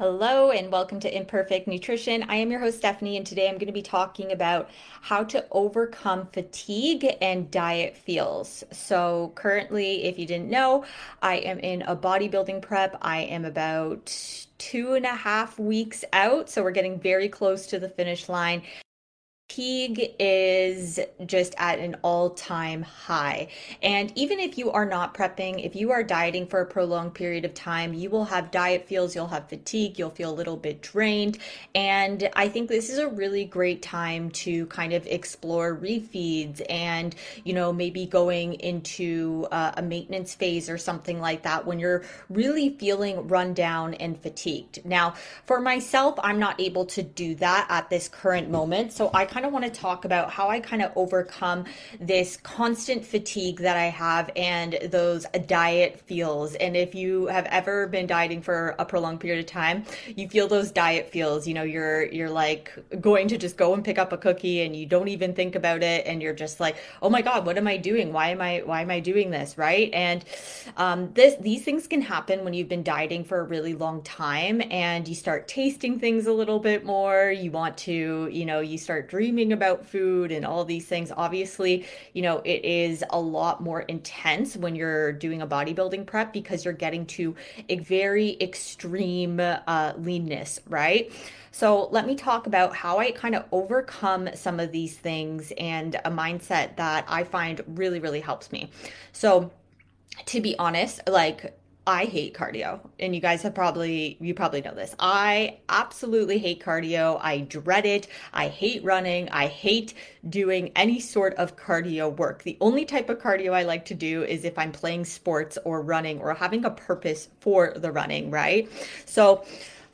Hello, and welcome to Imperfect Nutrition. I am your host, Stephanie, and today I'm going to be talking about how to overcome fatigue and diet feels. So, currently, if you didn't know, I am in a bodybuilding prep. I am about two and a half weeks out, so we're getting very close to the finish line fatigue is just at an all time high. And even if you are not prepping, if you are dieting for a prolonged period of time, you will have diet feels, you'll have fatigue, you'll feel a little bit drained. And I think this is a really great time to kind of explore refeeds and, you know, maybe going into uh, a maintenance phase or something like that when you're really feeling run down and fatigued. Now, for myself, I'm not able to do that at this current moment. So I kind kind of want to talk about how I kind of overcome this constant fatigue that I have and those diet feels. And if you have ever been dieting for a prolonged period of time, you feel those diet feels. You know, you're you're like going to just go and pick up a cookie and you don't even think about it and you're just like, "Oh my god, what am I doing? Why am I why am I doing this?" right? And um, this these things can happen when you've been dieting for a really long time and you start tasting things a little bit more. You want to, you know, you start dreaming dreaming about food and all these things. Obviously, you know, it is a lot more intense when you're doing a bodybuilding prep because you're getting to a very extreme uh, leanness, right? So, let me talk about how I kind of overcome some of these things and a mindset that I find really, really helps me. So, to be honest, like I hate cardio. And you guys have probably, you probably know this. I absolutely hate cardio. I dread it. I hate running. I hate doing any sort of cardio work. The only type of cardio I like to do is if I'm playing sports or running or having a purpose for the running, right? So,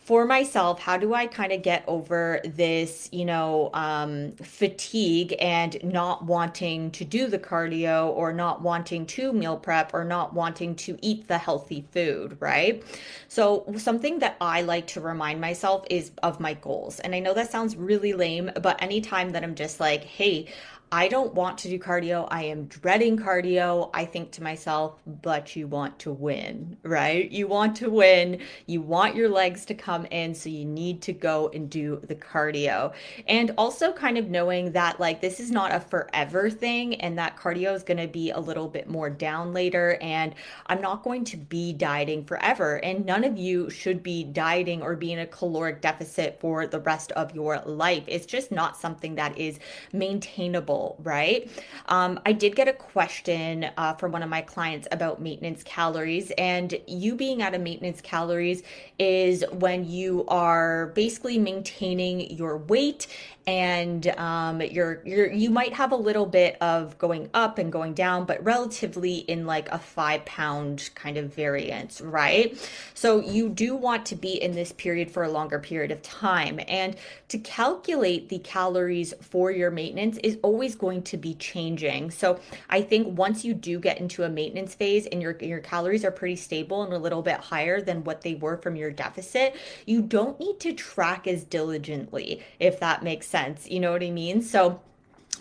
for myself, how do I kind of get over this, you know, um, fatigue and not wanting to do the cardio or not wanting to meal prep or not wanting to eat the healthy food, right? So, something that I like to remind myself is of my goals. And I know that sounds really lame, but anytime that I'm just like, hey, I don't want to do cardio. I am dreading cardio. I think to myself, but you want to win, right? You want to win. You want your legs to come in. So you need to go and do the cardio. And also kind of knowing that like this is not a forever thing and that cardio is going to be a little bit more down later. And I'm not going to be dieting forever. And none of you should be dieting or be in a caloric deficit for the rest of your life. It's just not something that is maintainable right? Um, I did get a question uh, from one of my clients about maintenance calories, and you being out of maintenance calories is when you are basically maintaining your weight and um, you're you're you might have a little bit of going up and going down, but relatively in like a five pound kind of variance, right? So you do want to be in this period for a longer period of time, and to calculate the calories for your maintenance is always going to be changing. So I think once you do get into a maintenance phase and your your calories are pretty stable and a little bit higher than what they were from your deficit, you don't need to track as diligently if that makes sense. You know what I mean? So,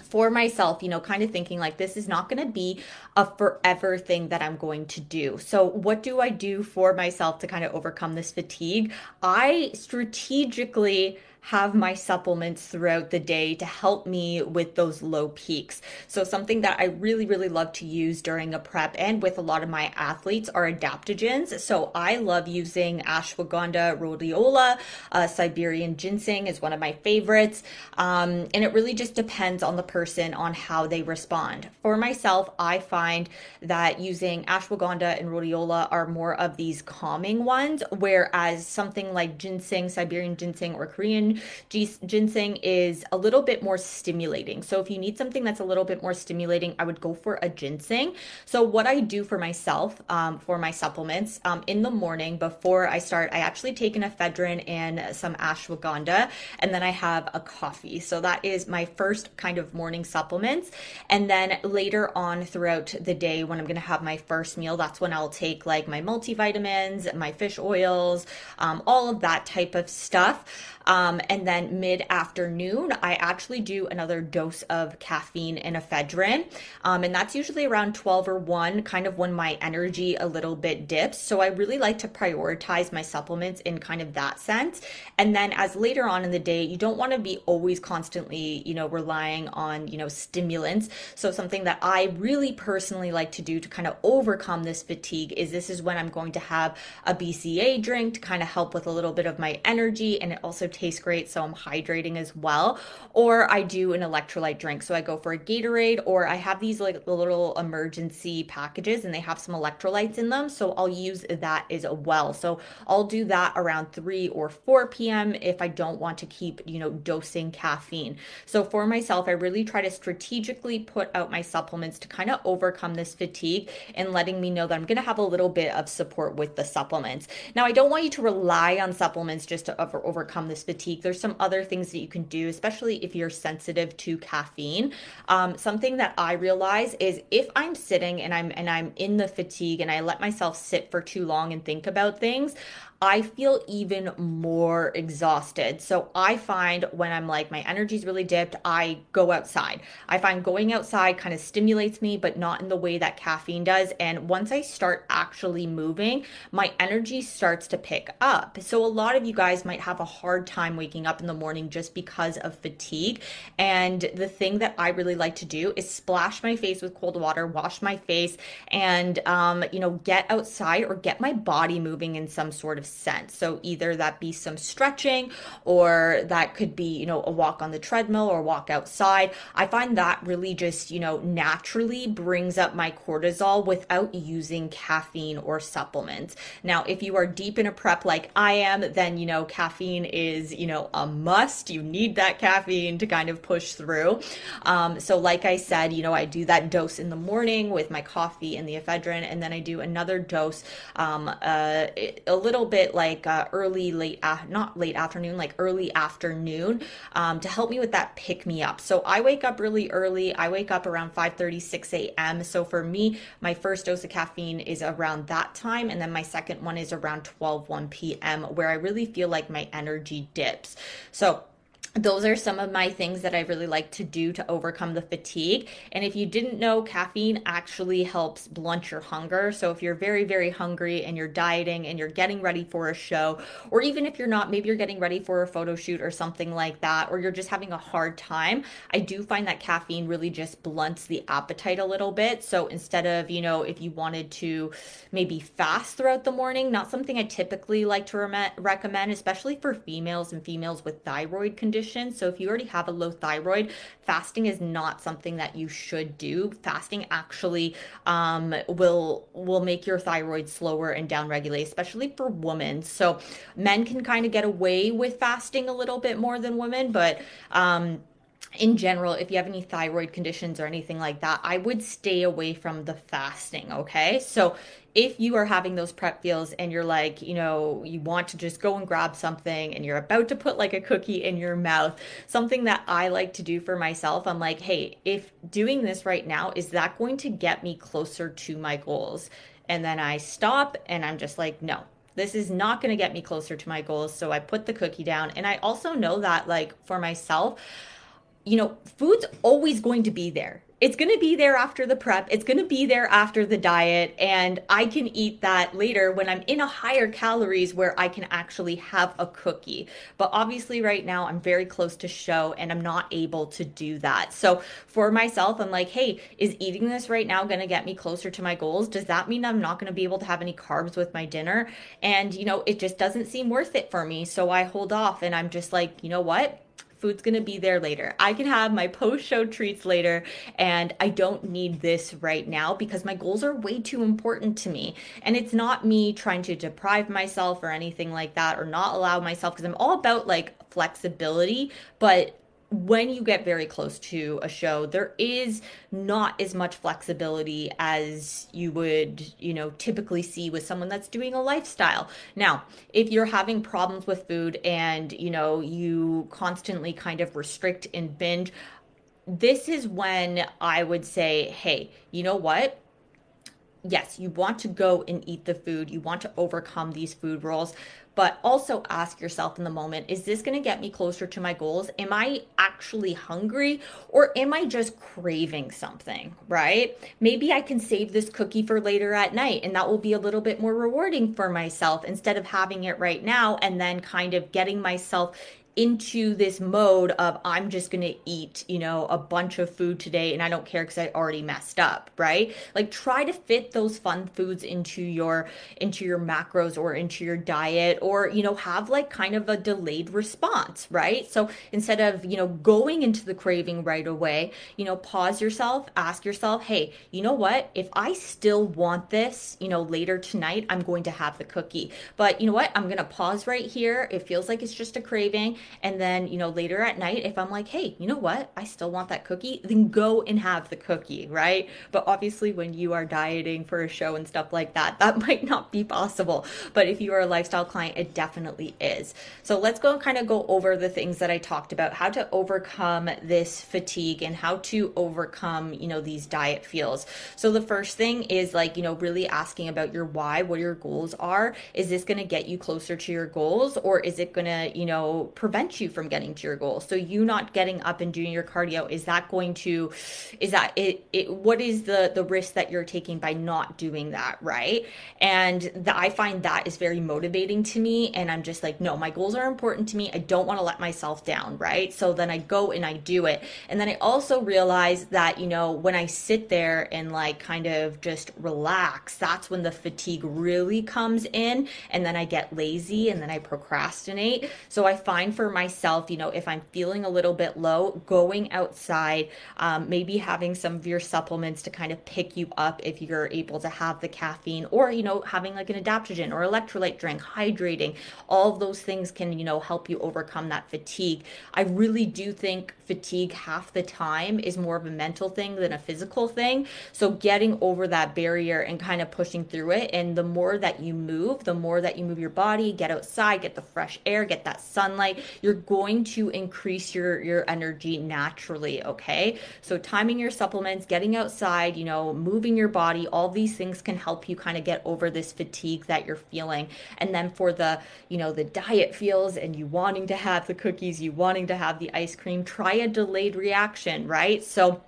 for myself, you know, kind of thinking like this is not going to be a forever thing that I'm going to do. So, what do I do for myself to kind of overcome this fatigue? I strategically have my supplements throughout the day to help me with those low peaks. So, something that I really, really love to use during a prep and with a lot of my athletes are adaptogens. So, I love using ashwagandha, rhodiola, uh, Siberian ginseng is one of my favorites. Um, and it really just depends on the person on how they respond. For myself, I find that using ashwagandha and rhodiola are more of these calming ones, whereas something like ginseng, Siberian ginseng, or Korean Ginseng is a little bit more stimulating. So if you need something that's a little bit more stimulating, I would go for a ginseng. So what I do for myself um, for my supplements um, in the morning before I start, I actually take an ephedrine and some ashwagandha, and then I have a coffee. So that is my first kind of morning supplements. And then later on throughout the day, when I'm going to have my first meal, that's when I'll take like my multivitamins, my fish oils, um, all of that type of stuff. Um, and then mid afternoon, I actually do another dose of caffeine and ephedrine. Um, and that's usually around 12 or 1, kind of when my energy a little bit dips. So I really like to prioritize my supplements in kind of that sense. And then as later on in the day, you don't want to be always constantly, you know, relying on, you know, stimulants. So something that I really personally like to do to kind of overcome this fatigue is this is when I'm going to have a BCA drink to kind of help with a little bit of my energy and it also tastes great, so I'm hydrating as well. Or I do an electrolyte drink. So I go for a Gatorade, or I have these like little emergency packages and they have some electrolytes in them. So I'll use that as well. So I'll do that around 3 or 4 p.m. if I don't want to keep, you know, dosing caffeine. So for myself, I really try to strategically put out my supplements to kind of overcome this fatigue and letting me know that I'm going to have a little bit of support with the supplements. Now, I don't want you to rely on supplements just to over- overcome this fatigue. There's some other things that you can do, especially if you're sensitive to caffeine. Um, something that I realize is if I'm sitting and I'm and I'm in the fatigue and I let myself sit for too long and think about things, I feel even more exhausted. So I find when I'm like, my energy's really dipped, I go outside. I find going outside kind of stimulates me, but not in the way that caffeine does. And once I start actually moving, my energy starts to pick up. So a lot of you guys might have a hard time waking up in the morning just because of fatigue. And the thing that I really like to do is splash my face with cold water, wash my face, and, um, you know, get outside or get my body moving in some sort of sense. So either that be some stretching or that could be, you know, a walk on the treadmill or walk outside. I find that really just, you know, naturally brings up my cortisol without using caffeine or supplements. Now, if you are deep in a prep like I am, then, you know, caffeine is, you know, a must. You need that caffeine to kind of push through. Um, so, like I said, you know, I do that dose in the morning with my coffee and the ephedrine, and then I do another dose um, uh, a little bit bit like uh, early, late, uh, not late afternoon, like early afternoon um, to help me with that pick me up. So I wake up really early. I wake up around 5 36 a.m. So for me, my first dose of caffeine is around that time. And then my second one is around 12, 1 p.m., where I really feel like my energy dips. So those are some of my things that I really like to do to overcome the fatigue. And if you didn't know, caffeine actually helps blunt your hunger. So if you're very, very hungry and you're dieting and you're getting ready for a show, or even if you're not, maybe you're getting ready for a photo shoot or something like that, or you're just having a hard time, I do find that caffeine really just blunts the appetite a little bit. So instead of, you know, if you wanted to maybe fast throughout the morning, not something I typically like to re- recommend, especially for females and females with thyroid conditions condition. So if you already have a low thyroid, fasting is not something that you should do. Fasting actually um, will will make your thyroid slower and downregulate, especially for women. So men can kind of get away with fasting a little bit more than women, but um, in general, if you have any thyroid conditions or anything like that, I would stay away from the fasting. Okay. So if you are having those prep feels and you're like, you know, you want to just go and grab something and you're about to put like a cookie in your mouth, something that I like to do for myself, I'm like, hey, if doing this right now, is that going to get me closer to my goals? And then I stop and I'm just like, no, this is not going to get me closer to my goals. So I put the cookie down. And I also know that, like, for myself, you know, food's always going to be there. It's going to be there after the prep. It's going to be there after the diet. And I can eat that later when I'm in a higher calories where I can actually have a cookie. But obviously, right now, I'm very close to show and I'm not able to do that. So for myself, I'm like, hey, is eating this right now going to get me closer to my goals? Does that mean I'm not going to be able to have any carbs with my dinner? And, you know, it just doesn't seem worth it for me. So I hold off and I'm just like, you know what? Food's going to be there later. I can have my post show treats later, and I don't need this right now because my goals are way too important to me. And it's not me trying to deprive myself or anything like that or not allow myself because I'm all about like flexibility, but when you get very close to a show, there is not as much flexibility as you would, you know, typically see with someone that's doing a lifestyle. Now, if you're having problems with food and, you know, you constantly kind of restrict and binge, this is when I would say, hey, you know what? Yes, you want to go and eat the food. You want to overcome these food rules, but also ask yourself in the moment is this going to get me closer to my goals? Am I actually hungry or am I just craving something, right? Maybe I can save this cookie for later at night and that will be a little bit more rewarding for myself instead of having it right now and then kind of getting myself into this mode of I'm just going to eat, you know, a bunch of food today and I don't care cuz I already messed up, right? Like try to fit those fun foods into your into your macros or into your diet or, you know, have like kind of a delayed response, right? So instead of, you know, going into the craving right away, you know, pause yourself, ask yourself, "Hey, you know what? If I still want this, you know, later tonight, I'm going to have the cookie. But you know what? I'm going to pause right here. It feels like it's just a craving and then, you know, later at night, if I'm like, hey, you know what? I still want that cookie, then go and have the cookie, right? But obviously, when you are dieting for a show and stuff like that, that might not be possible. But if you are a lifestyle client, it definitely is. So let's go and kind of go over the things that I talked about, how to overcome this fatigue and how to overcome, you know, these diet feels. So the first thing is like, you know, really asking about your why, what your goals are. Is this going to get you closer to your goals or is it going to, you know, prevent prevent you from getting to your goal. So you not getting up and doing your cardio, is that going to is that it, it what is the the risk that you're taking by not doing that, right? And the, I find that is very motivating to me and I'm just like, no, my goals are important to me. I don't want to let myself down, right? So then I go and I do it. And then I also realize that, you know, when I sit there and like kind of just relax, that's when the fatigue really comes in and then I get lazy and then I procrastinate. So I find for for myself, you know, if I'm feeling a little bit low, going outside, um, maybe having some of your supplements to kind of pick you up if you're able to have the caffeine, or, you know, having like an adaptogen or electrolyte drink, hydrating, all of those things can, you know, help you overcome that fatigue. I really do think fatigue half the time is more of a mental thing than a physical thing. So getting over that barrier and kind of pushing through it. And the more that you move, the more that you move your body, get outside, get the fresh air, get that sunlight, you're going to increase your your energy naturally okay so timing your supplements getting outside you know moving your body all these things can help you kind of get over this fatigue that you're feeling and then for the you know the diet feels and you wanting to have the cookies you wanting to have the ice cream try a delayed reaction right so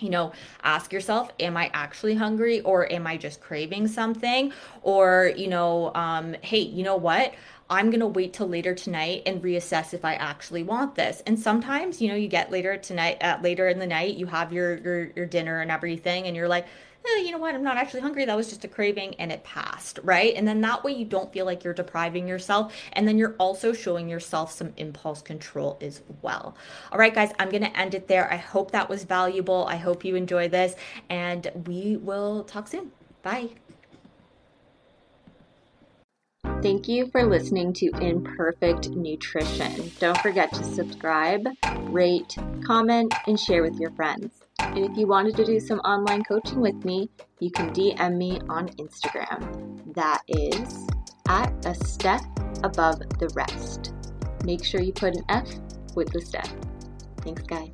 you know, ask yourself, am I actually hungry or am I just craving something? Or, you know, um, hey, you know what? I'm going to wait till later tonight and reassess if I actually want this. And sometimes, you know, you get later tonight, uh, later in the night, you have your, your, your dinner and everything, and you're like, eh, you know what, I'm not actually hungry. That was just a craving and it passed, right? And then that way you don't feel like you're depriving yourself. And then you're also showing yourself some impulse control as well. All right, guys, I'm going to end it there. I hope that was valuable. I hope you enjoy this, and we will talk soon. Bye. Thank you for listening to Imperfect Nutrition. Don't forget to subscribe, rate, comment, and share with your friends. And if you wanted to do some online coaching with me, you can DM me on Instagram. That is at a step above the rest. Make sure you put an F with the step. Thanks, guys.